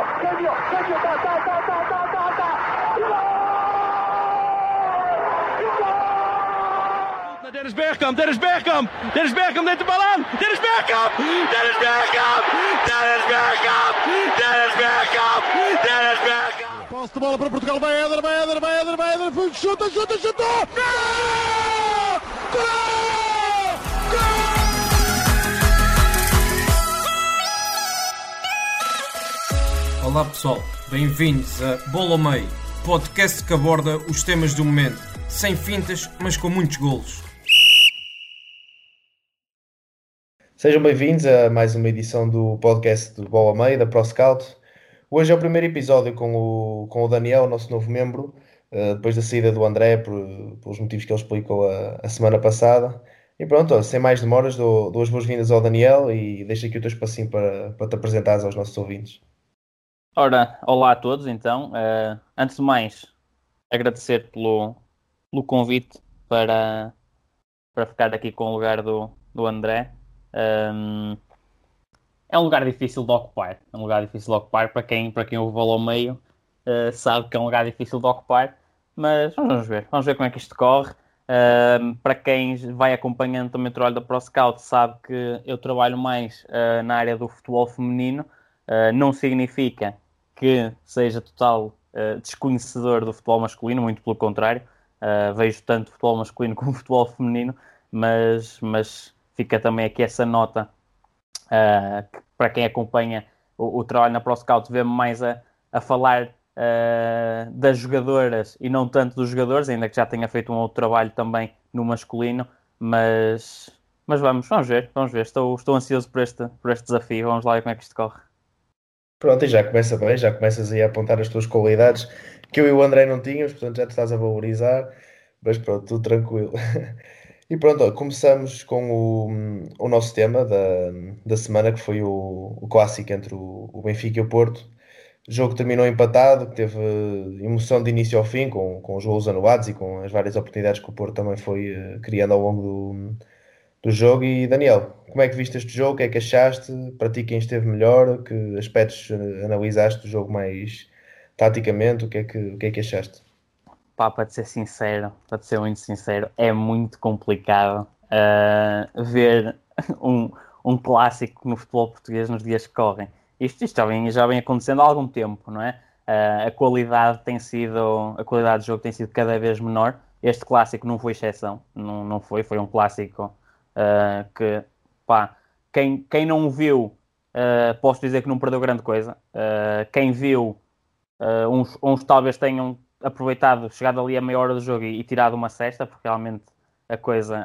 Cambio, cambio, cambio, ta, ta, ta, ta, ta, ta, ta. Dennis Bergkamp, Dennis Bergkamp, Dennis Bergkamp neemt de bal aan. Dennis Bergkamp, Dennis Bergkamp, Dennis Bergkamp, Dennis Bergkamp, Dennis Bergkamp. Posse de bola para Portugal, vai Éder, vai Éder, vai Éder, vai Éder, chuta, chuta, chuta! Gol! Gol! Olá pessoal, bem-vindos a Bola ao Meio, podcast que aborda os temas do momento, sem fintas, mas com muitos golos. Sejam bem-vindos a mais uma edição do podcast do Bola ao Meio, da ProScout. Hoje é o primeiro episódio com o, com o Daniel, nosso novo membro, uh, depois da saída do André, por, pelos motivos que ele explicou a, a semana passada. E pronto, sem mais demoras, dou, dou as boas-vindas ao Daniel e deixo aqui o teu espacinho para, para te apresentares aos nossos ouvintes. Ora, olá a todos então. Uh, antes de mais, agradecer pelo, pelo convite para, para ficar aqui com o lugar do, do André. Um, é um lugar difícil de ocupar. É um lugar difícil de ocupar para quem, para quem ouve ao meio uh, sabe que é um lugar difícil de ocupar. Mas vamos ver, vamos ver como é que isto corre. Uh, para quem vai acompanhando também o trabalho da ProScout, sabe que eu trabalho mais na área do futebol feminino. Uh, não significa que seja total desconhecedor do futebol masculino, muito pelo contrário. vejo tanto futebol masculino como futebol feminino, mas, mas fica também aqui essa nota que, para quem acompanha o, o trabalho na ProScout, vê-me mais a, a falar uh, das jogadoras e não tanto dos jogadores, ainda que já tenha feito um outro trabalho também no masculino, mas, mas vamos, vamos ver, vamos ver. Estou, estou ansioso por este, por este desafio, vamos lá ver como é que isto corre. Pronto, e já começa bem, já começas aí a apontar as tuas qualidades que eu e o André não tínhamos, portanto já te estás a valorizar, mas pronto, tudo tranquilo. E pronto, começamos com o, o nosso tema da, da semana, que foi o, o clássico entre o, o Benfica e o Porto. O jogo terminou empatado, teve emoção de início ao fim, com, com os golos anulados e com as várias oportunidades que o Porto também foi uh, criando ao longo do, do jogo. E Daniel, como é que viste este jogo? O que é que achaste? Para ti, quem esteve melhor? Que aspectos analisaste do jogo mais taticamente? O que é que, o que, é que achaste? Pá, para ser sincero, para ser muito sincero, é muito complicado uh, ver um, um clássico no futebol português nos dias que correm isto, isto já, vem, já vem acontecendo há algum tempo, não é? Uh, a qualidade tem sido, a qualidade do jogo tem sido cada vez menor. Este clássico não foi exceção, não, não foi, foi um clássico uh, que, pá, quem, quem não viu, uh, posso dizer que não perdeu grande coisa. quem viu, uns, uns talvez tenham aproveitado, chegado ali a meia hora do jogo e, e tirado uma cesta, porque realmente a coisa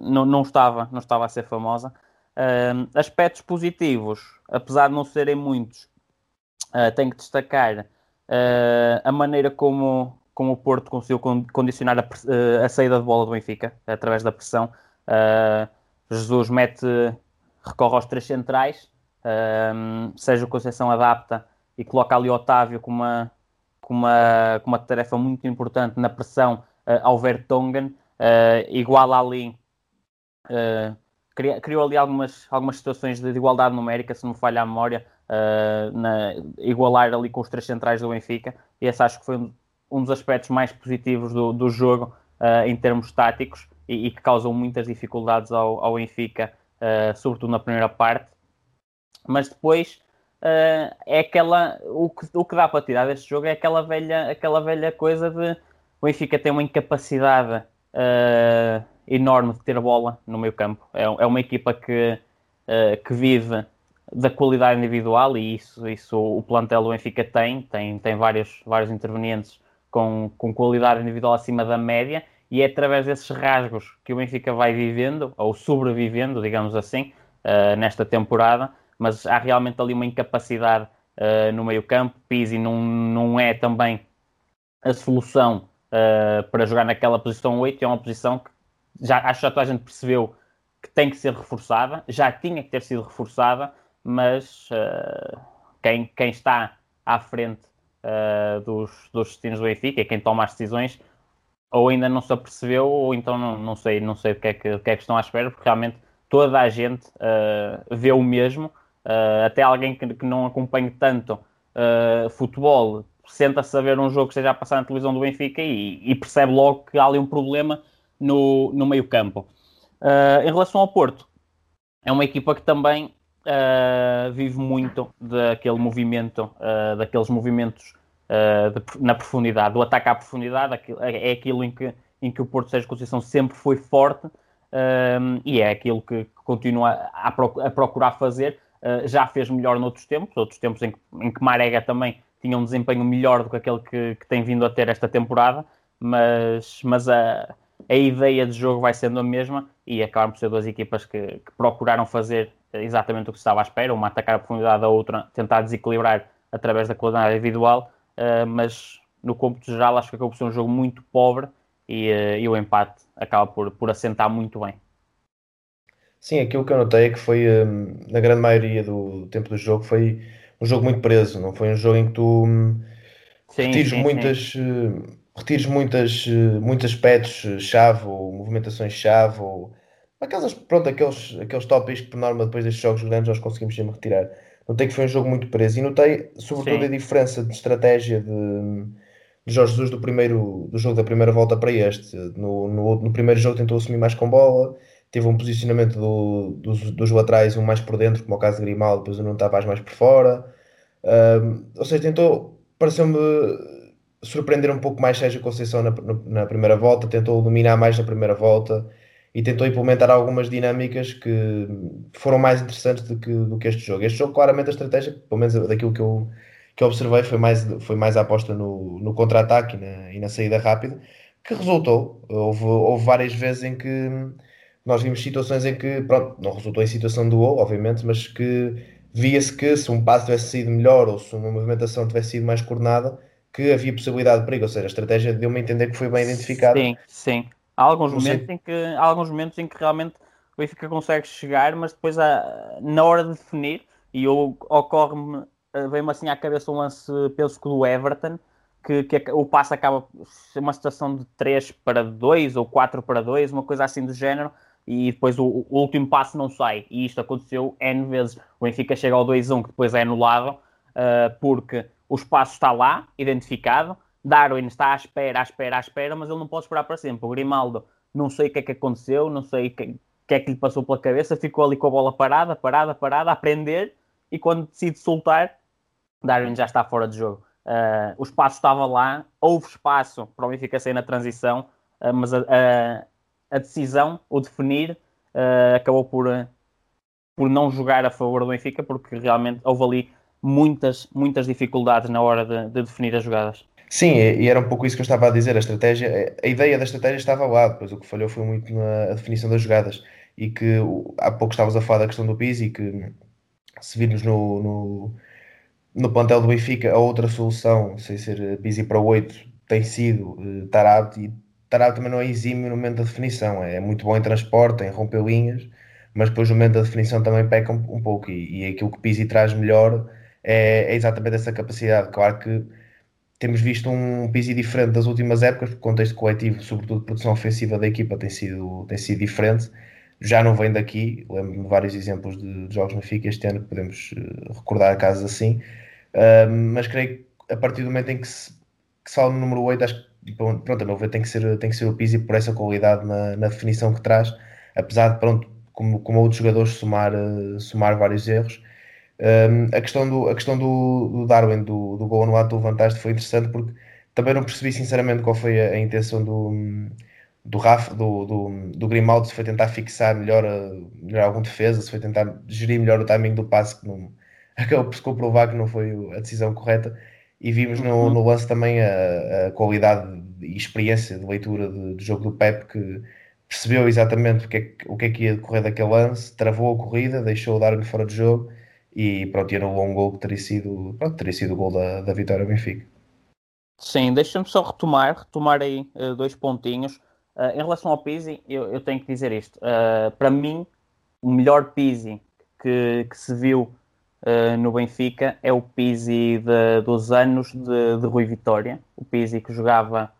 não, não, estava, não estava a ser famosa. Uh, aspectos positivos, apesar de não serem muitos, uh, tenho que destacar uh, a maneira como, como o Porto conseguiu condicionar a, a, saída de bola do Benfica, através da pressão. Jesus mete, recorre aos três centrais, seja o Conceição adapta e coloca ali Otávio com uma, com uma, com uma tarefa muito importante na pressão ao Vertonghen, iguala ali criou ali algumas, algumas situações de, igualdade numérica, se não me falha a memória, uh, na, igualar ali com os três centrais do Benfica, e esse acho que foi um, um dos aspectos mais positivos do, do jogo uh, em termos táticos e, e, que causam muitas dificuldades ao, ao Benfica, uh, sobretudo na primeira parte. Mas depois é aquela. O que, o que dá para tirar deste jogo é aquela velha, aquela velha coisa de o Benfica tem uma incapacidade enorme de ter bola no meio campo. É, é uma equipa que, uh, que vive da qualidade individual e isso, isso o plantel do Benfica tem, tem, tem vários, vários intervenientes com, com qualidade individual acima da média e é através desses rasgos que o Benfica vai vivendo, ou sobrevivendo, digamos assim, uh, nesta temporada, mas há realmente ali uma incapacidade uh, no meio campo, Pizzi não, não é também a solução uh, para jogar naquela posição 8, é uma posição que já, acho que já toda a gente percebeu que tem que ser reforçada, já tinha que ter sido reforçada, mas quem, quem está à frente dos, dos destinos do Benfica, quem toma as decisões, ou ainda não se apercebeu, ou então não, não sei, não sei o que, é que, que é que estão à espera, porque realmente toda a gente uh, vê o mesmo, até alguém que, que não acompanhe tanto uh, futebol, senta-se a ver um jogo que esteja a passar na televisão do Benfica e, e percebe logo que há ali um problema no, no meio campo. Uh, em relação ao Porto, é uma equipa que também uh, vive muito daquele movimento, uh, daqueles movimentos de, na profundidade, do ataque à profundidade, é aquilo em que, em que o Porto Sérgio Conceição sempre foi forte e é aquilo que, que continua a, a, procurar fazer. já fez melhor noutros tempos, outros tempos em que, em que Marega também tinha um desempenho melhor do que aquele que, que tem vindo a ter esta temporada, mas, mas a, a ideia de jogo vai sendo a mesma e acabam por ser duas equipas que, que, procuraram fazer exatamente o que se estava à espera, uma atacar a profundidade, a outra tentar desequilibrar através da qualidade individual, uh, mas no cômputo geral acho que acabou por ser um jogo muito pobre e, uh, e, o empate acaba por, por assentar muito bem. Sim, aquilo que eu notei é que foi, um, na grande maioria do tempo do jogo, foi um jogo muito preso, não foi um jogo em que tu hum, sim, retires sim, muitas. Sim. Hum, retires muitas, muitos aspectos-chave ou movimentações-chave ou aquelas, pronto, aqueles, aqueles tópicos que por norma depois destes jogos grandes nós conseguimos sempre retirar. Notei que foi um jogo muito preso e notei sobretudo a diferença de estratégia de, de Jorge Jesus do, primeiro, do jogo da primeira volta para este. No, no, no primeiro jogo tentou assumir mais com bola, teve um posicionamento do, dos, dos laterais um mais por dentro, como o caso de Grimaldo, depois o não estava mais por fora. Um, ou seja, tentou, pareceu-me surpreender um pouco mais Sérgio Conceição na, na, primeira volta, tentou dominar mais na primeira volta e tentou implementar algumas dinâmicas que foram mais interessantes do que, do que este jogo. Este jogo, claramente, a estratégia, pelo menos daquilo que eu, que eu observei, foi mais, foi mais a aposta no, no contra-ataque e na, e na saída rápida, que resultou. Houve, houve várias vezes em que nós vimos situações em que, pronto, não resultou em situação do gol, obviamente, mas que via-se que se um passo tivesse sido melhor ou se uma movimentação tivesse sido mais coordenada, que havia possibilidade de perigo, ou seja, a estratégia deu-me a entender que foi bem identificada. Sim, sim. Há alguns, momentos em que, há alguns momentos em que realmente o Benfica consegue chegar, mas depois há, na hora de definir, e ocorre-me, eh, vem-me assim à cabeça um lance, penso que do Everton, que, que o passo acaba uma situação de 3 para 2 ou 4 para 2, uma coisa assim do género, e depois o, o, último passo não sai. E isto aconteceu N vezes. O Benfica chega ao 2-1, que depois é anulado, uh, porque o espaço está lá, identificado. Darwin está à espera, à espera, à espera, mas ele não pode esperar para sempre. O Grimaldo, não sei o que é que aconteceu, não sei o que, que é que lhe passou pela cabeça, ficou ali com a bola parada, parada, parada, a aprender, e quando decide soltar, Darwin já está fora de jogo. Uh, o espaço estava lá, houve espaço para o Benfica sair na transição, uh, mas a, a decisão, o definir, uh, acabou por, por não jogar a favor do Benfica, porque realmente houve ali muitas, muitas dificuldades na hora de, de, definir as jogadas. Sim, e era um pouco isso que eu estava a dizer. A estratégia, a ideia da estratégia estava lá, depois o que falhou foi muito na definição das jogadas. E que há pouco estavas a falar da questão do Pizzi, que se virmos no, no, no plantel do Benfica, a outra solução, sem ser Pizzi para 8, tem sido uh, Tarab, e Tarab também não é exímio no momento da definição, é muito bom em transporte, em romper linhas, mas depois no momento da definição também peca um, um pouco. E, e, aquilo que Pizzi traz melhor é, é, exatamente essa capacidade. Claro que temos visto um Pizzi diferente das últimas épocas, porque o contexto coletivo, sobretudo produção ofensiva da equipa, tem sido, tem sido diferente. Já não vem daqui, lembro-me vários exemplos de, de jogos no FIC este ano podemos uh, recordar casos assim, uh, mas creio que a partir do momento em que se, que se fala no número 8, acho que pronto, a meu ver tem que ser, tem que ser o Pizzi por essa qualidade na, na definição que traz, apesar de, pronto, como, como outros jogadores somar, uh, somar vários erros. Um, a questão do, a questão do, do Darwin, do, do gol anulado do Fantástico, foi interessante porque também não percebi sinceramente qual foi a, a intenção do, do Rafa, do, do, do Grimaldo, se foi tentar fixar melhor, melhor algum defesa, se foi tentar gerir melhor o timing do passe, que não, acabou por se comprovar que não foi a decisão correta e vimos no, uhum. no lance também a, a, qualidade e experiência de leitura de, de jogo do Pep que percebeu exatamente o que, é, o que é que ia decorrer daquele lance, travou a corrida, deixou o Darwin fora de jogo e pronto, e anulou um gol que teria sido, pronto, teria sido o gol da, da vitória Benfica. Sim, deixa-me só retomar, retomar aí uh, dois pontinhos. Uh, em relação ao Pizzi, eu, eu tenho que dizer isto. Uh, para mim, o melhor Pizzi que, que se viu no Benfica é o Pizzi de, dos anos de, de, Rui Vitória. O Pizzi que jogava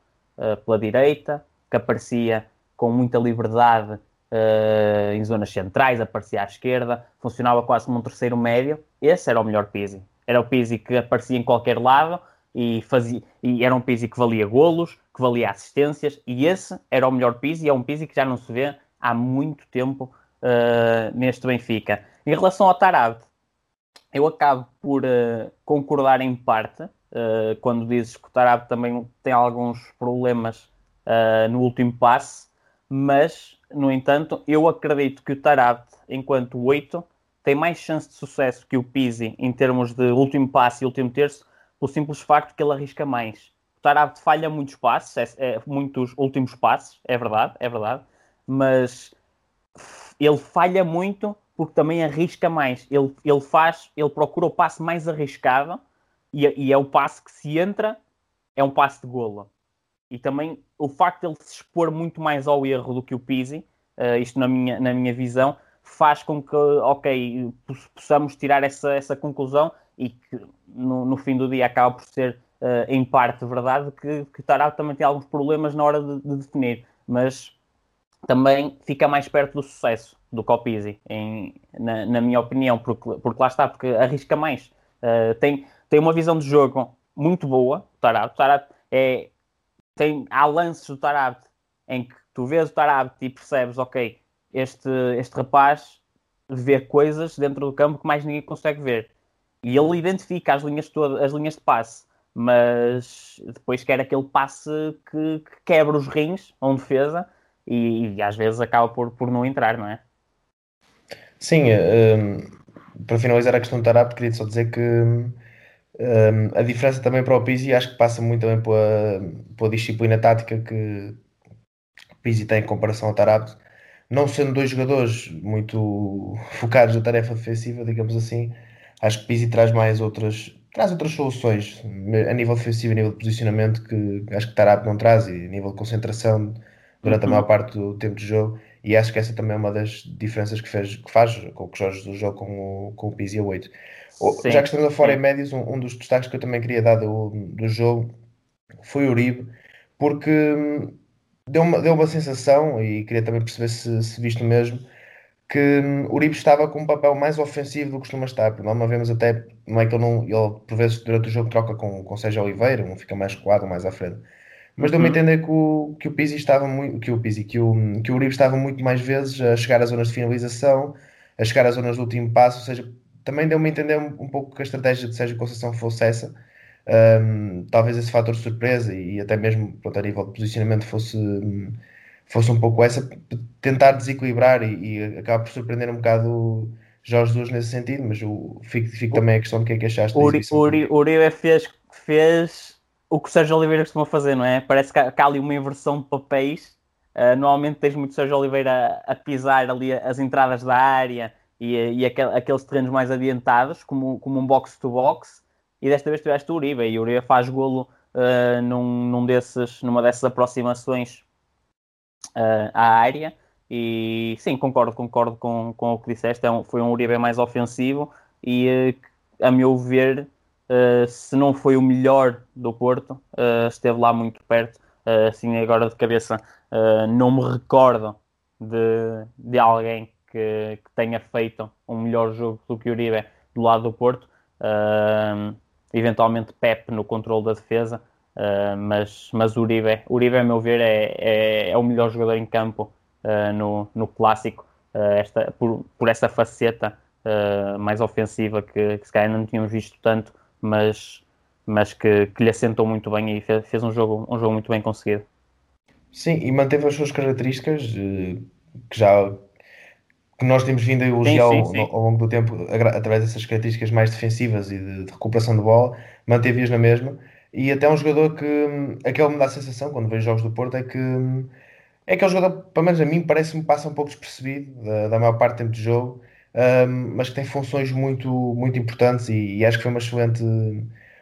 pela direita, que aparecia com muita liberdade uh, em zonas centrais, aparecia à esquerda, funcionava quase como um terceiro médio. Esse era o melhor Pizzi. Era o Pizzi que aparecia em qualquer lado e, fazia, e era um Pizzi que valia golos, que valia assistências, e esse era o melhor Pizzi, e é um Pizzi que já não se vê há muito tempo uh, neste Benfica. Em relação ao Tarab, eu acabo por uh, concordar em parte, uh, quando dizes que o Tarab também tem alguns problemas no último passe, mas, no entanto, eu acredito que o Tarab, enquanto 8, tem mais chance de sucesso que o Pizzi em termos de último passe e último terço, pelo simples facto que ele arrisca mais. O Tarab falha muitos passes, é, é, muitos últimos passes, é verdade, é verdade, mas ele falha muito porque também arrisca mais. Ele, ele faz, ele procura o passe mais arriscado e, e é o passe que se entra, é um passe de golo. E também o facto de ele se expor muito mais ao erro do que o Pizzi, uh, isto na minha, na minha visão, faz com que, ok, possamos tirar essa, essa conclusão e que no, no fim do dia acaba por ser, uh, em parte, verdade, que, que o Tarab também tem alguns problemas na hora de, de, definir, mas também fica mais perto do sucesso do Copizzi, em, na, na, minha opinião, porque, porque lá está, porque arrisca mais. Uh, tem, tem uma visão de jogo muito boa, o Tarab. O Tarab é, tem, há lances do Tarab em que tu vês o Tarab e percebes, ok, este, este rapaz vê coisas dentro do campo que mais ninguém consegue ver. E ele identifica as linhas, todas, as linhas de passe, mas depois quer aquele passe que, que quebra os rins, a um defesa, e, e, às vezes acaba por, por não entrar, não é? Sim, um, para finalizar a questão do Tarap, queria só dizer que um, a diferença também para o Pizzi acho que passa muito também pela, pela disciplina tática que o Pizzi tem em comparação ao Tarap não sendo dois jogadores muito focados na tarefa defensiva, digamos assim, acho que Pizzi traz mais outras, traz outras soluções a nível defensivo, a nível de posicionamento que acho que Tarap não traz e a nível de concentração durante uhum. a maior parte do tempo de jogo e acho que essa também é uma das diferenças que, fez, que faz com que Jorge do jogo com o, com o Pizzi a 8. Sim. Já que estamos a fora em médios, um, um, dos destaques que eu também queria dar do, do jogo foi o Uribe, porque hum, deu uma, deu uma sensação, e queria também perceber se, se visto mesmo, que hum, Uribe estava com um papel mais ofensivo do que costuma estar, porque nós vemos até, não é que ele não, ele por vezes durante o jogo troca com, com Sérgio Oliveira, um fica mais colado, mais à frente. Mas deu-me a uhum. entender que o, que o Pizzi estava muito, que o Pizzi, que o, que o Uribe estava muito mais vezes a chegar às zonas de finalização, a chegar às zonas do último passo, ou seja, também deu-me a entender um, um pouco que a estratégia de Sérgio Conceição fosse essa, um, talvez esse fator de surpresa e até mesmo pronto, a nível de posicionamento fosse, fosse um pouco essa, tentar desequilibrar e, e acaba por surpreender um bocado Jorge Jesus nesse sentido, mas o, fico, fico também a questão do que é que achaste. O Uribe fez, fez o que o Sérgio Oliveira costuma fazer, não é? Parece que há, que há ali uma inversão de papéis. Uh, normalmente tens muito Sérgio Oliveira a, a, pisar ali as entradas da área e, e aquel, aqueles terrenos mais adiantados, como, como um box-to-box, e desta vez tiveste o Uribe, e o Uribe faz golo uh, num, num desses, numa dessas aproximações uh, à área, e sim, concordo, concordo com, com o que disseste, é um, foi um Uribe mais ofensivo, e a meu ver, uh, se não foi o melhor do Porto, esteve lá muito perto, assim agora de cabeça não me recordo de, de alguém que, que, tenha feito um melhor jogo do que o Uribe do lado do Porto. Uh, eventualmente Pep no controle da defesa, uh, mas, mas Uribe, Uribe, a meu ver, é, é, é o melhor jogador em campo uh, no, no clássico, uh, esta, por, por essa faceta mais ofensiva que, que se calhar não tínhamos visto tanto, mas, mas que, que lhe assentou muito bem e fez, fez um, jogo, um jogo muito bem conseguido. Sim, e manteve as suas características que já que nós temos vindo a elogiar ao, ao, longo do tempo, através dessas características mais defensivas e de, de recuperação de bola, manteve-as na mesma. E até um jogador que, aquele me dá a sensação, quando vejo jogos do Porto, é que é aquele jogador, pelo menos a mim, parece-me passa um pouco despercebido da, da maior parte do tempo de jogo, um, mas que tem funções muito, muito importantes e, e acho que foi uma excelente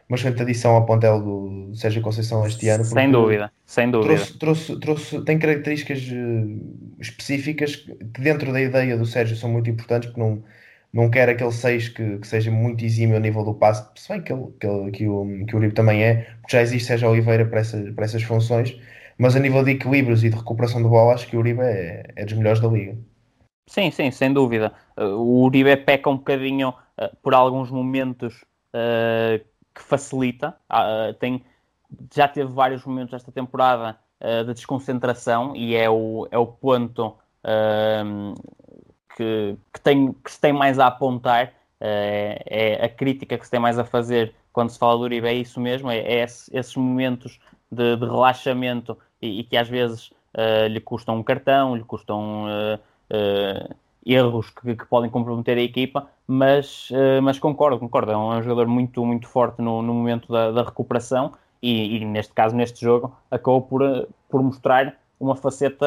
uma excelente adição ao pontel do Sérgio Conceição este ano. Sem dúvida, sem dúvida. Trouxe, trouxe, trouxe, tem características uh, específicas que dentro da ideia do Sérgio são muito importantes, porque não, não quer aquele 6 que, que, seja muito exímio a nível do passe, se bem que, ele, que, ele, que, o, que o Uribe também é, porque já existe Sérgio Oliveira para, essa, para essas funções, mas a nível de equilíbrios e de recuperação de bola, acho que o Uribe é, é dos melhores da liga. Sim, sim, sem dúvida. Uh, o Uribe peca um bocadinho uh, por alguns momentos que facilita. tem, já teve vários momentos esta temporada de desconcentração e é o, é o ponto que, que, tem, que se tem mais a apontar, é, é, a crítica que se tem mais a fazer quando se fala do Uribe, é isso mesmo, é, é esses momentos de, de relaxamento e, e, que às vezes uh, lhe custam um cartão, lhe custam uh, uh, erros que, que, podem comprometer a equipa, mas, mas concordo, concordo, é um, jogador muito, muito forte no, no momento da, da recuperação e, e, neste caso, neste jogo, acabou por, por mostrar uma faceta,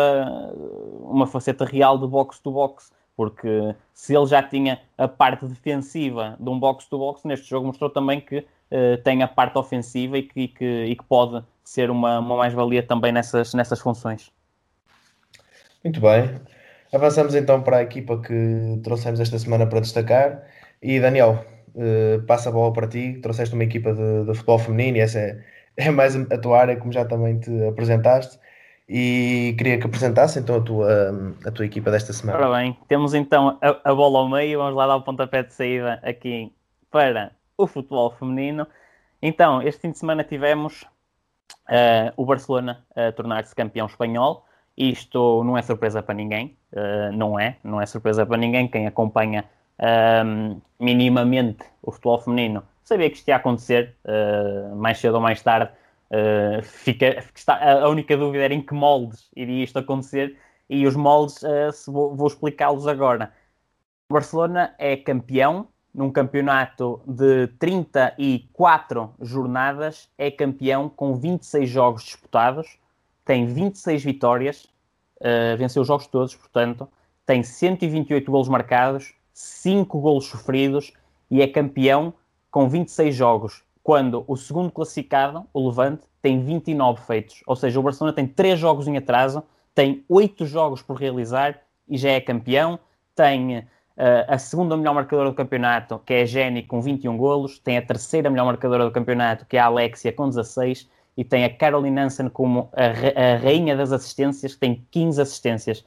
uma faceta real de box-to-box, porque se ele já tinha a parte defensiva de um box-to-box, neste jogo mostrou também que uh, tem a parte ofensiva e que, e que, e que pode ser uma, uma mais-valia também nessas, nessas funções. Muito bem. Avançamos então para a equipa que trouxemos esta semana para destacar. E Daniel, uh, passa a bola para ti. Trouxeste uma equipa de, de futebol feminino e essa é, é mais a tua área, como já também te apresentaste e queria que apresentasse então a tua, a tua equipa desta semana. Ora bem, temos então a, a, bola ao meio, vamos lá dar o pontapé de saída aqui para o futebol feminino. Então, este fim de semana tivemos uh, o Barcelona a tornar-se campeão espanhol. Isto não é surpresa para ninguém, uh, não é, não é surpresa para ninguém. Quem acompanha uh, minimamente o futebol feminino sabia que isto ia acontecer mais cedo ou mais tarde Uh, fica, a única dúvida era em que moldes iria isto acontecer e os moldes uh, vou, vou explicá-los agora. Barcelona é campeão num campeonato de 34 jornadas, é campeão com 26 jogos disputados, tem 26 vitórias, uh, venceu os jogos todos, portanto, tem 128 golos marcados, 5 golos sofridos e é campeão com 26 jogos quando o segundo classificado, o Levante, tem 29 feitos. Ou seja, o Barcelona tem 3 jogos em atraso, tem 8 jogos por realizar e já é campeão. Tem uh, a segunda melhor marcadora do campeonato, que é a Jenny, com 21 golos. Tem a terceira melhor marcadora do campeonato, que é a Alexia, com 16. E tem a Caroline Nansen como a, a rainha das assistências, que tem 15 assistências.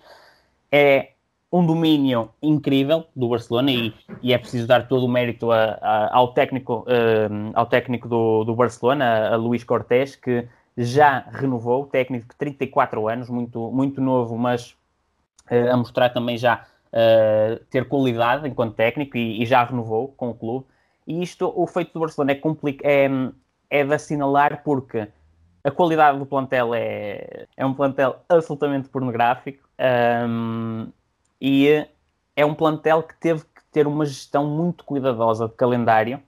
É um domínio incrível do Barcelona e, e, é preciso dar todo o mérito a, a, ao técnico, uh, ao técnico do, do Barcelona, a Luís Cortés, que já renovou, técnico de 34 anos, muito, muito novo, mas uh, a mostrar também já uh, ter qualidade enquanto técnico e, e, já renovou com o clube. E isto, o feito do Barcelona é, é, é de assinalar porque a qualidade do plantel é, é um plantel absolutamente pornográfico. Um, e é um plantel que teve que ter uma gestão muito cuidadosa de calendário,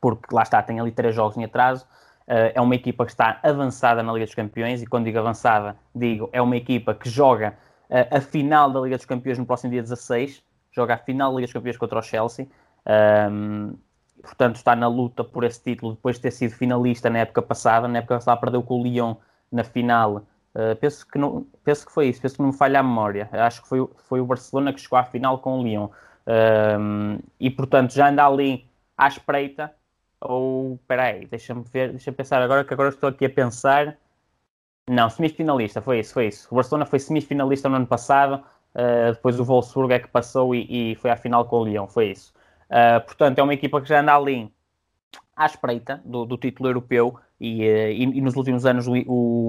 porque lá está, tem ali três jogos em atraso. Uh, é uma equipa que está avançada na Liga dos Campeões, e quando digo avançada, digo, é uma equipa que joga uh, a final da Liga dos Campeões no próximo dia 16, joga a final da Liga dos Campeões contra o Chelsea. Um, portanto, está na luta por esse título depois de ter sido finalista na época passada. Na época passada perdeu com o Lyon na final Uh, penso, que não, penso que foi isso, penso que não me falha a memória. Acho que foi, foi o Barcelona que chegou à final com o Lyon. Uh, e portanto já anda ali à espreita. Ou espera aí, deixa-me ver, deixa-me pensar agora que agora estou aqui a pensar. Não, semifinalista, foi isso, foi isso. O Barcelona foi semifinalista no ano passado, uh, depois o Wolfsburg é que passou e, e, foi à final com o Lyon, foi isso. Portanto, é uma equipa que já anda ali à espreita do, do título europeu e, eh, e, e, nos últimos anos o,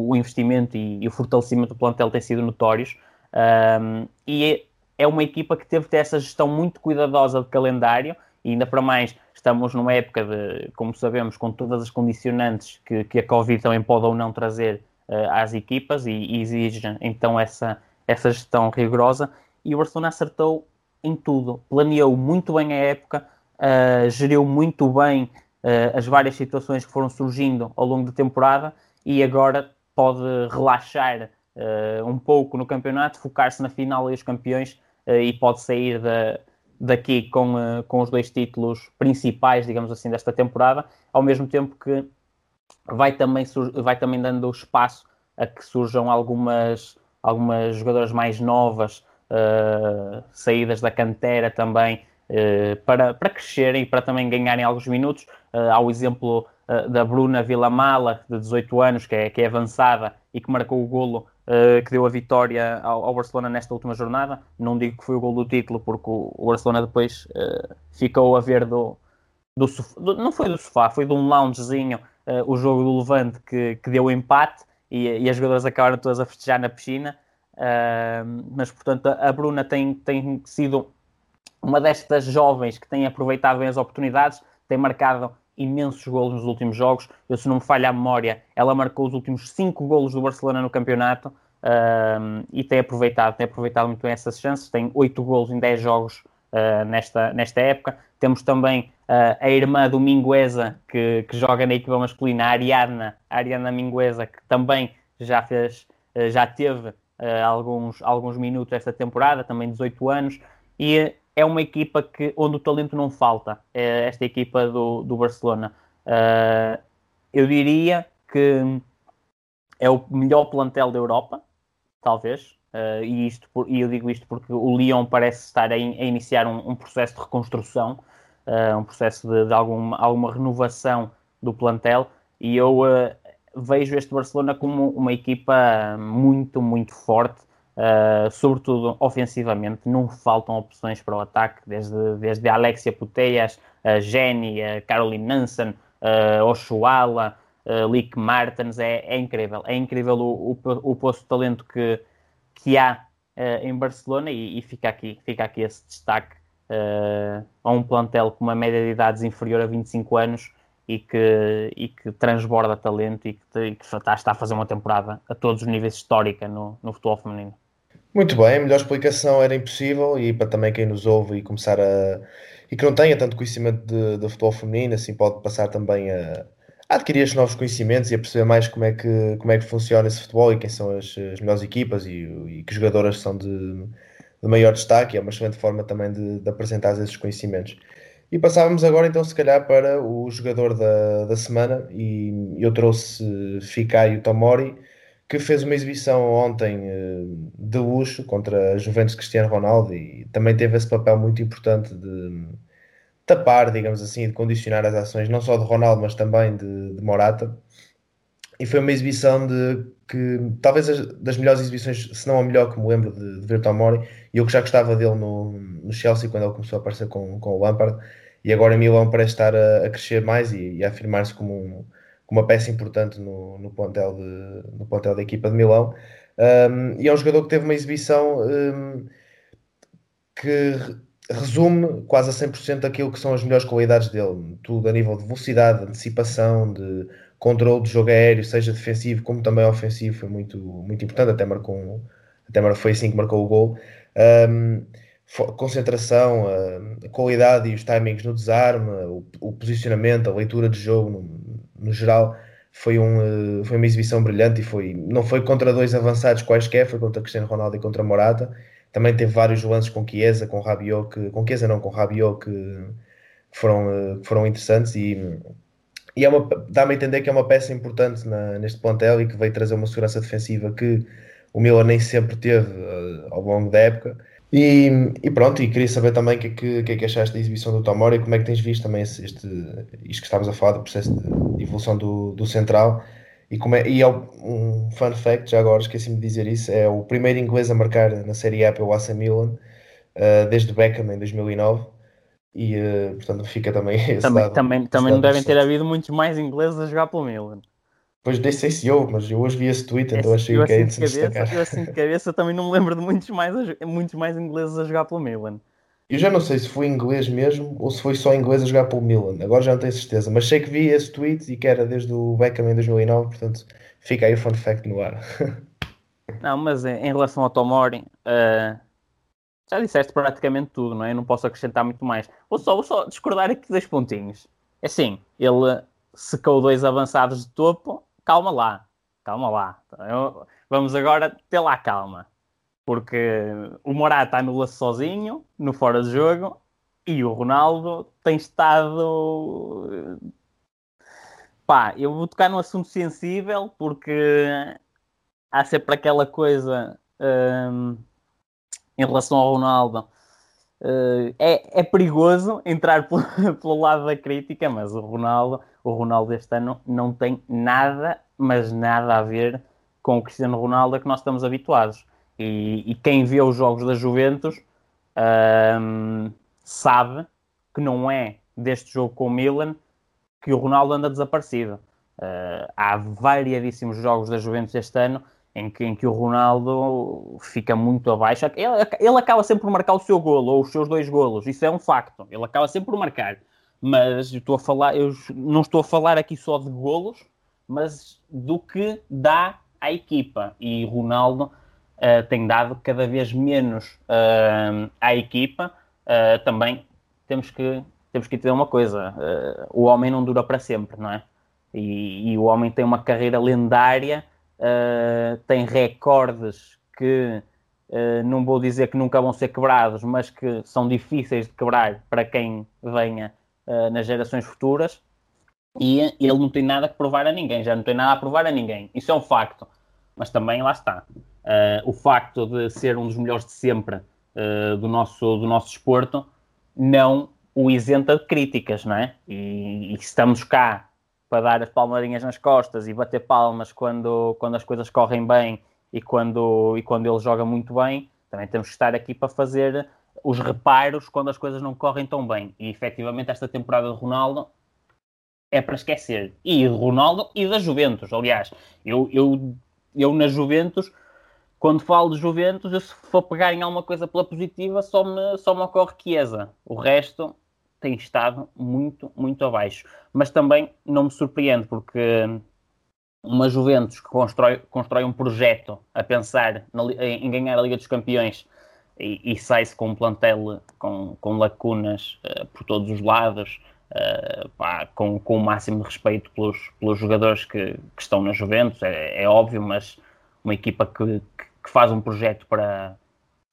o investimento e, e, o fortalecimento do plantel têm sido notórios. Um, e é uma equipa que teve essa gestão muito cuidadosa de calendário, e ainda para mais, estamos numa época de, como sabemos, com todas as condicionantes que, que a Covid também pode ou não trazer uh, às equipas, e, e exige então essa, essa gestão rigorosa. E o Barcelona acertou em tudo, planeou muito bem a época, uh, geriu muito bem uh, as várias situações que foram surgindo ao longo da temporada e agora pode relaxar uh, um pouco no campeonato, focar-se na final e os campeões e pode sair da, daqui com, com os dois títulos principais, digamos assim, desta temporada, ao mesmo tempo que vai também, vai também dando espaço a que surjam algumas, algumas jogadoras mais novas, saídas da cantera também, eh, para, para crescerem e para também ganharem alguns minutos. Uh, há o exemplo uh, da Bruna Villamala, de 18 anos, que é, que é avançada e que marcou o golo que deu a vitória ao, ao, Barcelona nesta última jornada. Não digo que foi o golo do título, porque o, o Barcelona depois ficou a ver do, do sofá, do, não foi do sofá, foi de um loungezinho, uh, o jogo do Levante que, que deu empate e, e as jogadoras acabaram todas a festejar na piscina. Uh, mas, portanto, a Bruna tem, tem sido uma destas jovens que tem aproveitado bem as oportunidades, tem marcado imensos golos nos últimos jogos. Eu, se não me falha a memória, ela marcou os últimos cinco golos do Barcelona no campeonato uh, e tem aproveitado, tem aproveitado muito bem essas chances. Tem oito golos em dez jogos uh, nesta, nesta época. Temos também uh, a irmã do Mingueza, que, que joga na equipa masculina, a Ariadna, a Ariana Mingueza, que também já fez, já teve alguns, alguns minutos esta temporada, também 18 anos, e é uma equipa que, onde o talento não falta, é esta equipa do, do Barcelona. Uh, eu diria que é o melhor plantel da Europa, talvez, uh, e, isto por, e eu digo isto porque o Lyon parece estar a, a iniciar um, um, processo de reconstrução, uh, um processo de, de alguma, alguma renovação do plantel, e eu vejo este Barcelona como uma equipa muito, muito forte, Uh, sobretudo ofensivamente, não faltam opções para o ataque, desde, desde Alexia Puteias, a Jenny, a Caroline Nansen, uh, Oshuala, uh, Lick Martens, é, é, incrível. É incrível o, o, o posto de talento que, que há uh, em Barcelona e, e, fica, aqui, fica aqui esse destaque a um plantel com uma média de idades inferior a 25 anos e que, e que transborda talento e que, e que está, está, a fazer uma temporada a todos os níveis histórica no, no futebol feminino. Muito bem, a melhor explicação era impossível e para também quem nos ouve e começar a. e que não tenha tanto conhecimento de, de futebol feminino, assim pode passar também a, a adquirir estes novos conhecimentos e a perceber mais como é que, como é que funciona esse futebol e quem são as, as melhores equipas e, e que jogadoras são de, de maior destaque. É uma excelente forma também de, de apresentar esses conhecimentos. E passávamos agora então, se calhar, para o jogador da, da semana e eu trouxe Fikayo Tomori que fez uma exibição ontem eh, de luxo contra a Juventus Cristiano Ronaldo e também teve esse papel muito importante de tapar, digamos assim, de condicionar as ações não só de Ronaldo, mas também de, de Morata. E foi uma exibição de que talvez as, das melhores exibições, se não a melhor que me lembro de, de Virtual Mori, e eu que já gostava dele no, no Chelsea quando ele começou a aparecer com, com o Lampard, e agora em Milão parece estar a, a crescer mais e, e a afirmar-se como um, com uma peça importante no, no, plantel, de, no plantel da equipa de Milão. Um, e é um jogador que teve uma exibição um, que resume quase a 100% aquilo que são as melhores qualidades dele, tudo a nível de velocidade, de antecipação, de controle de jogo aéreo, seja defensivo como também ofensivo, foi muito, muito importante, até marcou até foi assim que marcou o gol. Um, concentração, a, qualidade e os timings no desarme, o, o posicionamento, a leitura de jogo no, no geral, foi, um, eh, foi uma exibição brilhante e foi, não foi contra dois avançados quaisquer, foi contra Cristiano Ronaldo e contra Morata. Também teve vários lances com Chiesa, com Rabiot, que, com Chiesa não, com Rabiot, que, foram, eh, foram interessantes e, e é dá-me a entender que é uma peça importante na, neste plantel e que veio trazer uma segurança defensiva que o Milan nem sempre teve uh, ao longo da época e, e, pronto, e queria saber também o que, que, que, é que achaste da exibição do Tomori e como é que tens visto também este, este, isto que estávamos a falar do processo de evolução do, do Central. E, como é, e é um fun fact, já agora esqueci-me de dizer isso, é o primeiro inglês a marcar na Série A pelo AC Milan uh, desde Beckham em 2009 e uh, portanto fica também esse também, dado, também, também não devem ter havido muitos mais ingleses a jogar pelo Milan. Pois nem sei se eu, mas eu hoje vi esse tweet, então achei que é assim de cabeça, Eu assim de cabeça também não me lembro de muitos mais, muitos mais ingleses a jogar pelo Milan. Eu já não sei se foi inglês mesmo ou se foi só inglês a jogar pelo Milan. Agora já não tenho certeza, mas sei que vi esse tweet e que era desde o Beckham em 2009, portanto fica aí o fun fact no ar. não, mas em relação ao Tomori, uh, já disseste praticamente tudo, não é? Eu não posso acrescentar muito mais. Vou só, vou só discordar aqui dois pontinhos. É assim, ele secou dois avançados de topo calma lá, calma lá. Vamos agora ter lá calma. Porque o Morata anula-se sozinho, no fora de jogo, e o Ronaldo tem estado. Pá, eu vou tocar num assunto sensível porque há sempre aquela coisa um, em relação ao Ronaldo. Uh, é, é perigoso entrar pelo, lado da crítica, mas o Ronaldo o Ronaldo este ano não tem nada, mas nada a ver com o Cristiano Ronaldo a que nós estamos habituados. E, e quem vê os jogos da Juventus um, sabe que não é deste jogo com o Milan que o Ronaldo anda desaparecido. Uh, há variadíssimos jogos da Juventus este ano em que, em que o Ronaldo fica muito abaixo. Ele, ele acaba sempre por marcar o seu golo ou os seus dois golos, isso é um facto. Ele acaba sempre por marcar. Mas eu estou a falar, eu não estou a falar aqui só de golos, mas do que dá à equipa. E Ronaldo uh, tem dado cada vez menos uh, à equipa. Uh, também temos que, temos que entender uma coisa: o homem não dura para sempre, não é? E, e o homem tem uma carreira lendária, tem recordes que não vou dizer que nunca vão ser quebrados, mas que são difíceis de quebrar para quem venha nas gerações futuras e ele não tem nada que provar a ninguém, já não tem nada a provar a ninguém. Isso é um facto. Mas também lá está. Uh, o facto de ser um dos melhores de sempre uh, do, nosso, do nosso desporto não o isenta de críticas, não é? E, e estamos cá para dar as palmadinhas nas costas e bater palmas quando, quando as coisas correm bem e quando, e quando ele joga muito bem, também temos que estar aqui para fazer os reparos quando as coisas não correm tão bem. E efetivamente esta temporada de Ronaldo é para esquecer. E de Ronaldo e da Juventus. Aliás, eu, eu, eu na Juventus, quando falo de Juventus, eu, se for pegar em alguma coisa pela positiva, só me, só me ocorre Chiesa. O resto tem estado muito, muito abaixo. Mas também não me surpreende, porque uma Juventus que constrói, constrói um projeto a pensar na, em ganhar a Liga dos Campeões e, e sai-se com um plantel com, com lacunas uh, por todos os lados, uh, pá, com, com o máximo respeito pelos, pelos jogadores que, que estão na Juventus, é, é, óbvio, mas uma equipa que, que faz um projeto para,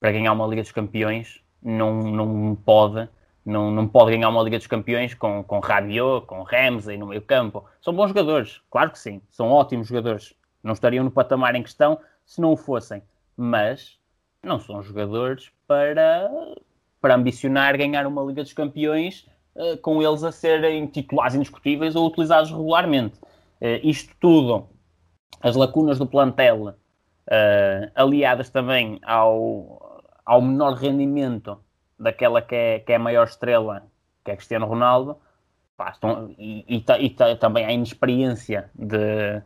para ganhar uma Liga dos Campeões não, não pode não, não pode ganhar uma Liga dos Campeões com, com Rabiot, com Ramsey no meio campo. São bons jogadores, claro que sim, são ótimos jogadores. Não estariam no patamar em questão se não o fossem, mas não são jogadores para, para ambicionar ganhar uma Liga dos Campeões uh, com eles a serem titulares indiscutíveis ou utilizados regularmente. Uh, isto tudo, as lacunas do plantel, uh, aliadas também ao, ao menor rendimento daquela que é, que é a maior estrela, que é Cristiano Ronaldo, pá, estão, e, e, e, também a inexperiência de,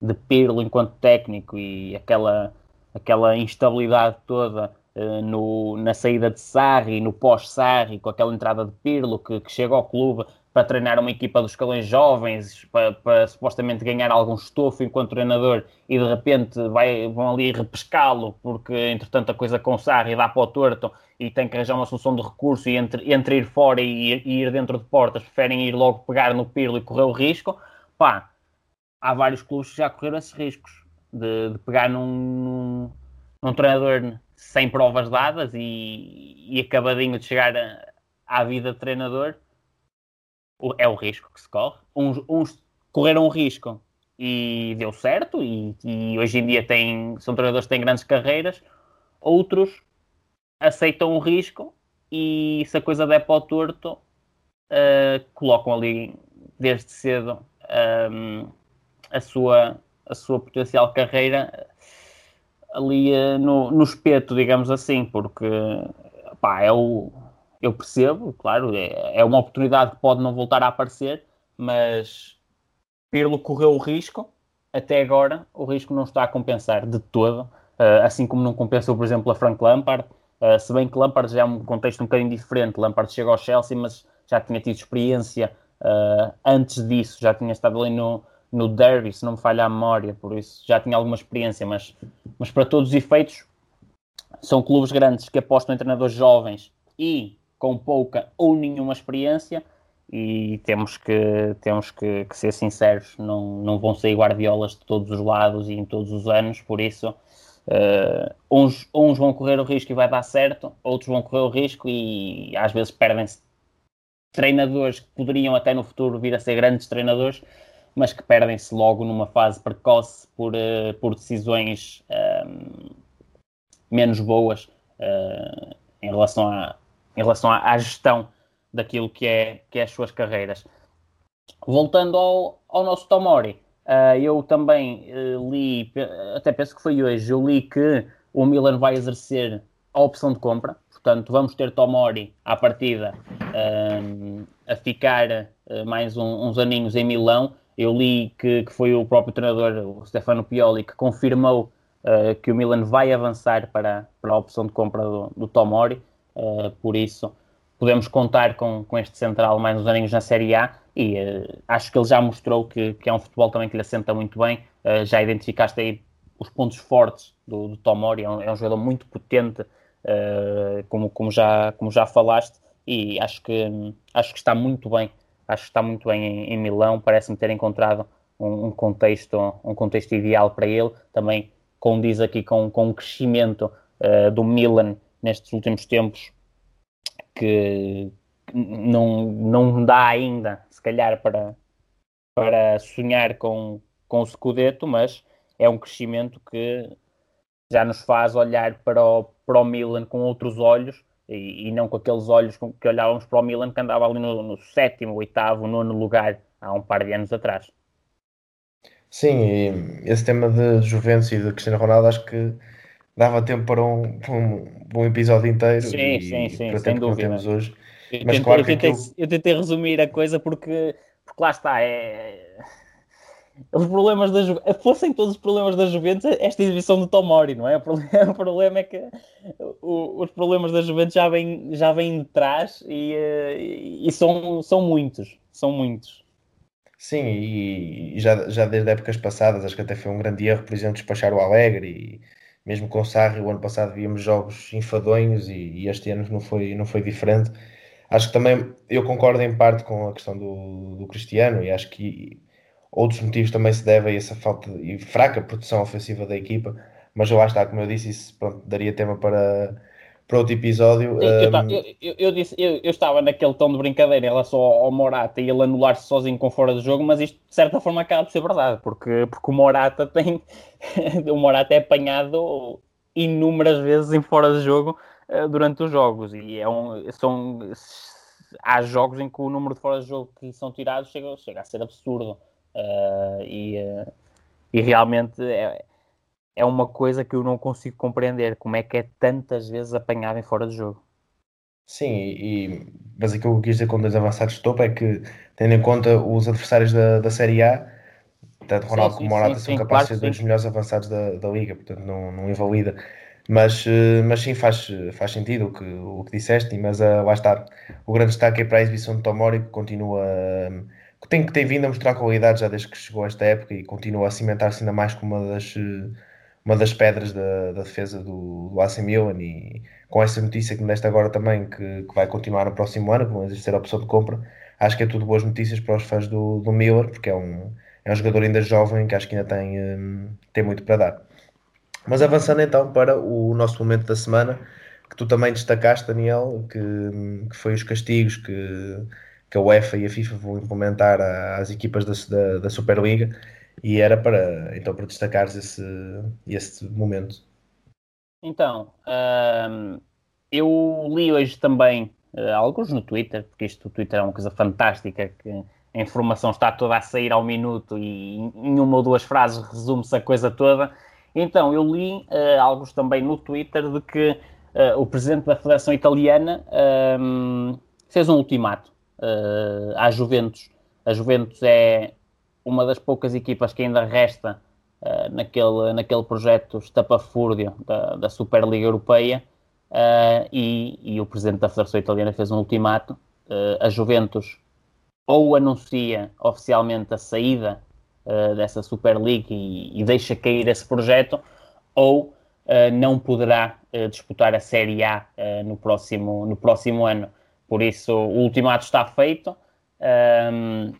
de Pirlo enquanto técnico e aquela, aquela instabilidade toda eh, no, na saída de Sarri, no pós-Sarri, com aquela entrada de Pirlo que, que, chega ao clube para treinar uma equipa dos escalões jovens, para, para supostamente ganhar algum estofo enquanto treinador e de repente vai, vão ali repescá-lo porque entretanto a coisa com Sarri dá para o torto e tem que arranjar uma solução de recurso e entre, entre ir fora e, e ir dentro de portas preferem ir logo pegar no Pirlo e correr o risco, pá, há vários clubes que já correram esses riscos de, de pegar num, num, num treinador sem provas dadas e, e acabadinho de chegar à vida de treinador, é o risco que se corre. Uns, uns correram um risco e deu certo, e, e, hoje em dia tem, são treinadores que têm grandes carreiras, outros aceitam o risco e se a coisa der para o torto, uh, colocam ali desde cedo um, a, sua, a sua potencial carreira ali uh, no, no espeto, digamos assim, porque pá, é o, eu percebo, claro, é, é uma oportunidade que pode não voltar a aparecer, mas Pirlo correu o risco, até agora o risco não está a compensar de todo, uh, assim como não compensou, por exemplo, a Frank Lampard, uh, se bem que Lampard já é um contexto um bocadinho diferente, Lampard chega ao Chelsea, mas já tinha tido experiência uh, antes disso, já tinha estado ali no, no derby, se não me falha a memória, por isso já tinha alguma experiência, mas, mas para todos os efeitos são clubes grandes que apostam em treinadores jovens e com pouca ou nenhuma experiência e temos que, temos que, que, ser sinceros, não, não vão sair guardiolas de todos os lados e em todos os anos, por isso uh, uns, uns vão correr o risco e vai dar certo, outros vão correr o risco e às vezes perdem-se treinadores que poderiam até no futuro vir a ser grandes treinadores mas que perdem-se logo numa fase precoce por, uh, por decisões ehm, menos boas uh, em relação, à, em relação à, à, gestão daquilo que é, que é as suas carreiras. Voltando ao, ao nosso Tomori, uh, eu também li, até penso que foi hoje, eu li que o Milan vai exercer a opção de compra. Portanto, vamos ter Tomori à partida um, a ficar uh, mais um, uns aninhos em Milão. Eu li que, que, foi o próprio treinador, o Stefano Pioli, que confirmou uh, que o Milan vai avançar para, para a opção de compra do, do Tomori. Uh, por isso, podemos contar com, com este central mais uns aninhos na Série A e acho que ele já mostrou que, que é um futebol também que lhe assenta muito bem. já identificaste aí os pontos fortes do, do Tomori, é um, é um jogador muito potente uh, como, como, já, como já falaste, e acho que, acho que está muito bem, acho que está muito bem em, em Milão, parece-me ter encontrado um, um, contexto, um contexto ideal para ele, também condiz aqui com, com o crescimento uh, do Milan nestes últimos tempos, que não, não dá ainda, se calhar, para, para sonhar com, com o Scudetto, mas é um crescimento que já nos faz olhar para o, para o Milan com outros olhos e, e não com aqueles olhos com que olhávamos para o Milan que andava ali no, no sétimo, oitavo, nono lugar há um par de anos atrás. Sim, esse tema de Juventus e de Cristiano Ronaldo acho que dava tempo para um, para um, um episódio inteiro sim, e, sim, sim, sem dúvida. temos hoje. Eu, Mas tentei, claro que eu, tentei, aquilo... eu tentei resumir a coisa porque, porque lá está, é os problemas da Ju... fossem todos os problemas da Juventus esta exibição do Tomori, não é? O problema, o problema é que o, os problemas da Juventus já vêm, já vêm de trás e, eh, e são, são muitos, são muitos. Sim, e já, já desde épocas passadas, acho que até foi um grande erro, por exemplo, despachar o Alegre e mesmo com o Sarri, o ano passado víamos jogos enfadonhos e, e, este ano não foi, não foi diferente. Acho que também eu concordo em parte com a questão do, do Cristiano e acho que Outros motivos também se devem a essa falta e fraca produção ofensiva da equipa, mas lá está, como eu disse, isso pronto, daria tema para, para outro episódio. Eu, um... eu, eu, eu disse, eu, estava naquele tom de brincadeira em relação ao, ao Morata e ele anular-se sozinho com fora do jogo, mas isto de certa forma acaba por ser verdade, porque, porque o Morata tem. o Morata é apanhado inúmeras vezes em fora de jogo uh, durante os jogos e é um, são. Há jogos em que o número de fora de jogo que são tirados chega, chega a ser absurdo. Uh, e, uh, e realmente é, é uma coisa que eu não consigo compreender, como é que é tantas vezes apanhado em fora de jogo. Sim, e, mas aquilo que eu quis dizer com dois avançados de topo é que, tendo em conta os adversários da, da Série A, tanto Ronaldo como Morata são capazes de ser dois melhores avançados da, da Liga, portanto não, não invalida. Mas, eh, mas sim, faz, faz sentido o que, o que disseste, mas uh, lá está. O grande destaque é para a exibição de Tomori, que continua. Uh, tem, tem vindo a mostrar qualidade já desde que chegou a esta época e continua a cimentar-se ainda mais como uma das, uma das pedras da, da defesa do, do AC Milan e com essa notícia que me deste agora também que, que vai continuar no próximo ano, que não existe a opção de compra, acho que é tudo boas notícias para os fãs do, do Miller, porque é um, é um jogador ainda jovem que acho que ainda tem, hum, tem muito para dar. Mas avançando então para o nosso momento da semana, que tu também destacaste, Daniel, que, hum, que foi os castigos que que a UEFA e a FIFA vão implementar às equipas da, da, da Superliga e era para então para destacares esse, esse momento. Então, eu li hoje também uh, alguns no Twitter, porque isto o Twitter é uma coisa fantástica, que a informação está toda a sair ao minuto e em uma ou duas frases resume-se a coisa toda. Então, eu li uh, alguns também no Twitter de que uh, o presidente da Federação Italiana um, fez um ultimato uh, à Juventus. A Juventus é uma das poucas equipas que ainda resta uh, naquele, naquele projeto estapafúrdio da, da Superliga Europeia uh, e, e, o presidente da Federação Italiana fez um ultimato. Uh, a Juventus ou anuncia oficialmente a saída dessa Superliga e, e, deixa cair esse projeto, ou não poderá disputar a Série A no, próximo, no próximo ano. Por isso, o ultimato está feito. Um,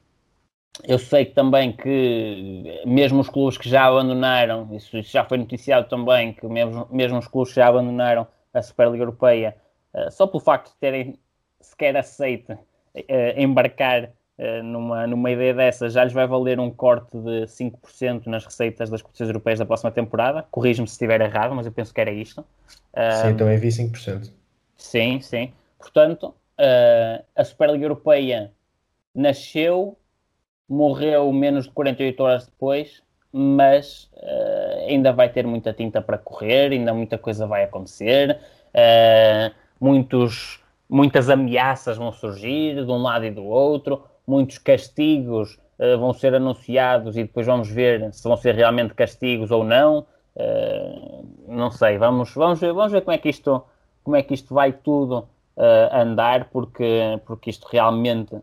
eu sei também que, mesmo os clubes que já abandonaram, isso, isso já foi noticiado também, que mesmo, mesmo os clubes que já abandonaram a Superliga Europeia, uh, só pelo facto de terem sequer aceito uh, embarcar uh, numa, numa ideia dessa, já lhes vai valer um corte de 5% nas receitas das competições europeias da próxima temporada. Corrijo-me se estiver errado, mas eu penso que era isto. Sim, também vi 5%. Sim, sim. Portanto, a Superliga Europeia nasceu, morreu menos de 48 horas depois, mas uh, ainda vai ter muita tinta para correr, ainda muita coisa vai acontecer. uh, muitos, muitas ameaças vão surgir de um lado e do outro, muitos castigos uh, vão ser anunciados e depois vamos ver se vão ser realmente castigos ou não. Não sei, vamos, vamos, ver, vamos ver como é que isto, como é que isto vai tudo andar, porque, porque isto realmente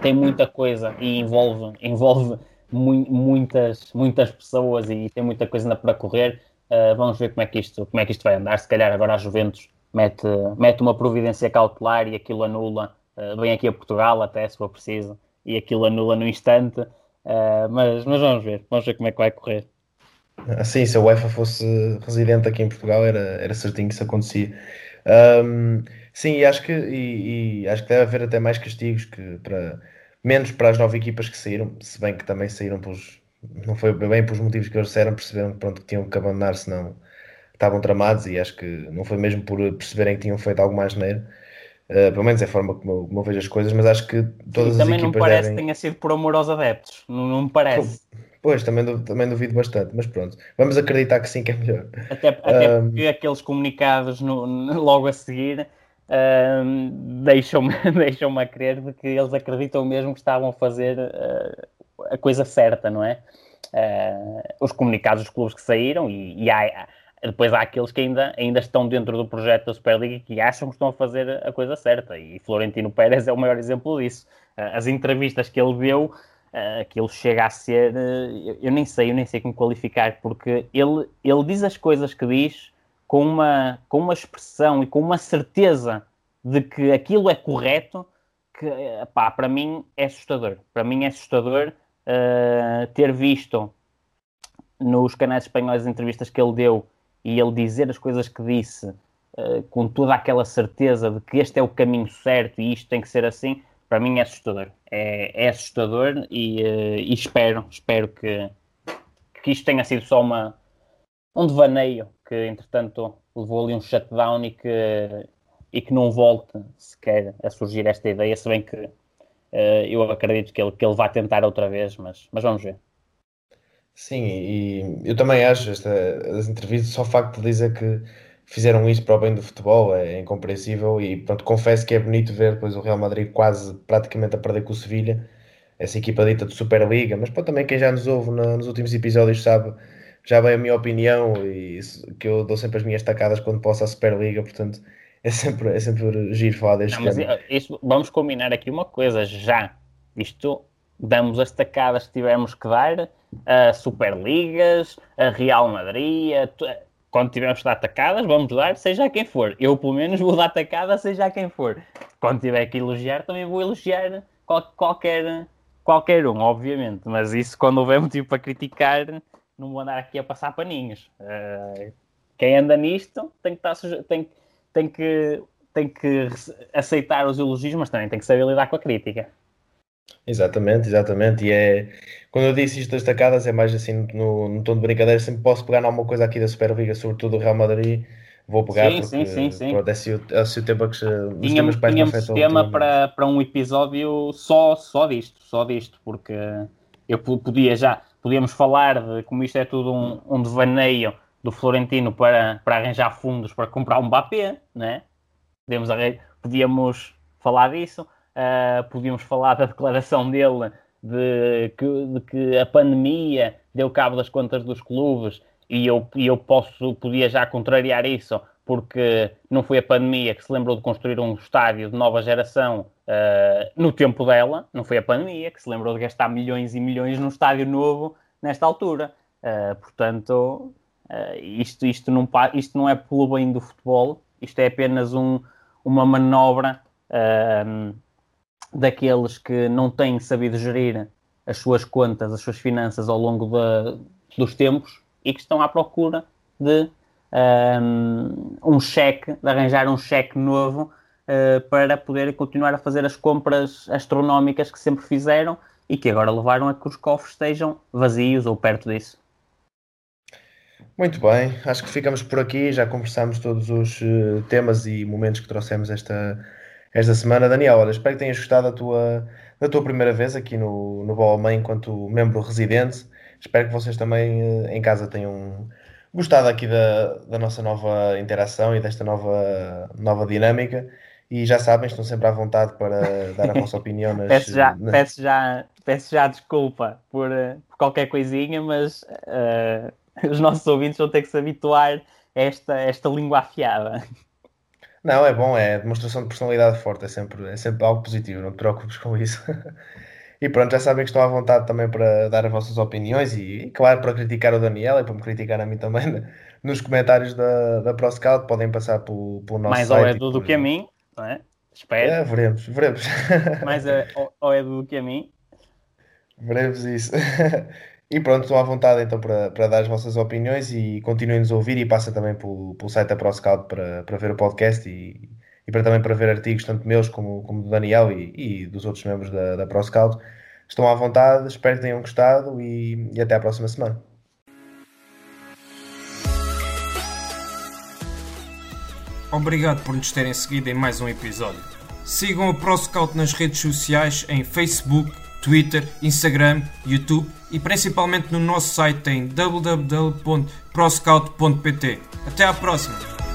tem muita coisa e envolve, envolve mu muitas, muitas pessoas e tem muita coisa ainda para correr. Uh, vamos ver como é, que isto, como é que isto vai andar. Se calhar agora a Juventus mete, mete uma providência cautelar e aquilo anula. Uh, vem aqui a Portugal até, se for preciso, e aquilo anula no instante. Uh, mas, mas vamos ver, vamos ver como é que vai correr. Assim, se a UEFA fosse residente aqui em Portugal, era, era certinho que isso acontecia. Um, sim, acho que, e, e, acho que deve haver até mais castigos que para menos para as nove equipas que saíram, se bem que também saíram pelos não foi bem pelos motivos que eles disseram, perceberam que, pronto, que tinham que abandonar, senão estavam tramados e acho que não foi mesmo por perceberem que tinham feito algo mais neiro. Uh, pelo menos é a forma como eu, como eu, vejo as coisas, mas acho que todas Sim, as equipas. Também não parece devem... que tenha sido por amor aos adeptos, não, não me parece. Pois, também, também duvido bastante, mas pronto, vamos acreditar que sim que é melhor. Até, até um... porque aqueles comunicados no, logo a seguir um, deixam-me deixam a crer de que eles acreditam mesmo que estavam a fazer uh, a coisa certa, não é? Uh, os comunicados dos clubes que saíram e, e há, depois há aqueles que ainda, ainda estão dentro do projeto da Superliga que acham que estão a fazer a coisa certa e Florentino Pérez é o maior exemplo disso. Uh, as entrevistas que ele deu, uh, aquilo chega a ser, uh, eu, eu, nem sei, eu nem sei como qualificar, porque ele, ele diz as coisas que diz com uma, com uma expressão e com uma certeza de que aquilo é correto, que pá, para mim é assustador. Para mim é assustador uh, ter visto nos canais espanhóis as entrevistas que ele deu e ele dizer as coisas que disse uh, com toda aquela certeza de que este é o caminho certo e isto tem que ser assim, para mim é assustador. É, é assustador e, uh, e espero, espero que, que isto tenha sido só uma, um devaneio que entretanto levou ali um shutdown e que, e que não volte sequer a surgir esta ideia, se bem que uh, eu acredito que ele, que ele vai tentar outra vez, mas, mas vamos ver. Sim, e eu também acho esta, as entrevistas, só o facto de dizer que fizeram isso para o bem do futebol é incompreensível e pronto, confesso que é bonito ver depois o Real Madrid quase praticamente a perder com o Sevilha, essa equipa dita de Superliga, mas pronto, também quem já nos ouve na, nos últimos episódios sabe já veio a minha opinião e que eu dou sempre as minhas tacadas quando posso à Superliga, portanto é sempre, é sempre giro falar deste Não, tema. Isto, vamos combinar aqui uma coisa, já. Isto damos as tacadas que tivermos que dar a Superligas, a Real Madrid, a, quando tivermos que dar tacadas, vamos dar, seja a quem for. Eu, pelo menos, vou dar tacada, seja a quem for. Quando tiver que elogiar, também vou elogiar qual, qualquer, qualquer um, obviamente. Mas isso, quando houver motivo para criticar, não vou andar aqui a passar paninhos. Uh, quem anda nisto tem que, estar, tem, tem, que, tem que aceitar os elogios, mas também tem que saber lidar com a crítica. Exatamente, exatamente. E é quando eu disse isto das tacadas, é mais assim no, no tom de brincadeira. Sempre posso pegar alguma coisa aqui da Superliga, sobretudo do Real Madrid. Vou pegar sim, porque sim, sim. Pronto, é, se o, é se o tempo que tínhamos, tínhamos tema para, para um episódio só, só disto, só disto, porque eu podia já podíamos falar de como isto é tudo um, um devaneio do Florentino para, para arranjar fundos para comprar um Mbappé, né? Podíamos, podíamos falar disso, uh, podíamos falar da declaração dele de que, de que a pandemia deu cabo das contas dos clubes e eu, e eu posso, podia já contrariar isso porque não foi a pandemia que se lembrou de construir um estádio de nova geração uh, no tempo dela, não foi a pandemia que se lembrou de gastar milhões e milhões num estádio novo nesta altura. Uh, portanto, uh, isto, isto, não, isto não é pelo bem do futebol, isto é apenas um, uma manobra daqueles que não têm sabido gerir as suas contas, as suas finanças ao longo de, dos tempos e que estão à procura de um, um cheque, de arranjar um cheque novo para poder continuar a fazer as compras astronómicas que sempre fizeram e que agora levaram a que os cofres estejam vazios ou perto disso. Muito bem, acho que ficamos por aqui, já conversamos todos os uh, temas e momentos que trouxemos esta, esta semana. Daniel, olha, espero que tenhas gostado da tua, da tua primeira vez aqui no, no Bola Mãe enquanto membro residente. Espero que vocês também uh, em casa tenham gostado aqui da, da nossa nova interação e desta nova, nova dinâmica. E já sabem, estão sempre à vontade para dar a vossa opinião. Nas, peço, já, peço, já, peço já desculpa por, eh, por qualquer coisinha, mas uh, os nossos ouvintes vão ter que se habituar a esta, esta língua afiada. Não, é bom, é demonstração de personalidade forte, é sempre, é sempre algo positivo, não te preocupes com isso. e pronto, já sabem que estão à vontade também para dar as vossas opiniões e, e claro, para criticar o Daniel e para me criticar a mim também nos comentários da, da ProScout, podem passar pelo, pelo nosso Mais site. Mais ao Edu do que a mim, não é? Espero. É, veremos, veremos. Mais ao, ao Edu que a mim. Veremos isso. E pronto, estão à vontade então para, para dar as vossas opiniões e continuem-nos a ouvir e passem também pelo, pelo site da ProScout para, para ver o podcast e, e para também para ver artigos tanto meus como, como do Daniel e, e dos outros membros da, da ProScout. Estão à vontade, espero que tenham gostado e, e até à próxima semana. Obrigado por nos terem seguido em mais um episódio. Sigam a ProScout nas redes sociais em Facebook, Twitter, Instagram, YouTube e principalmente no nosso site em www.proscout.pt. Até à próxima!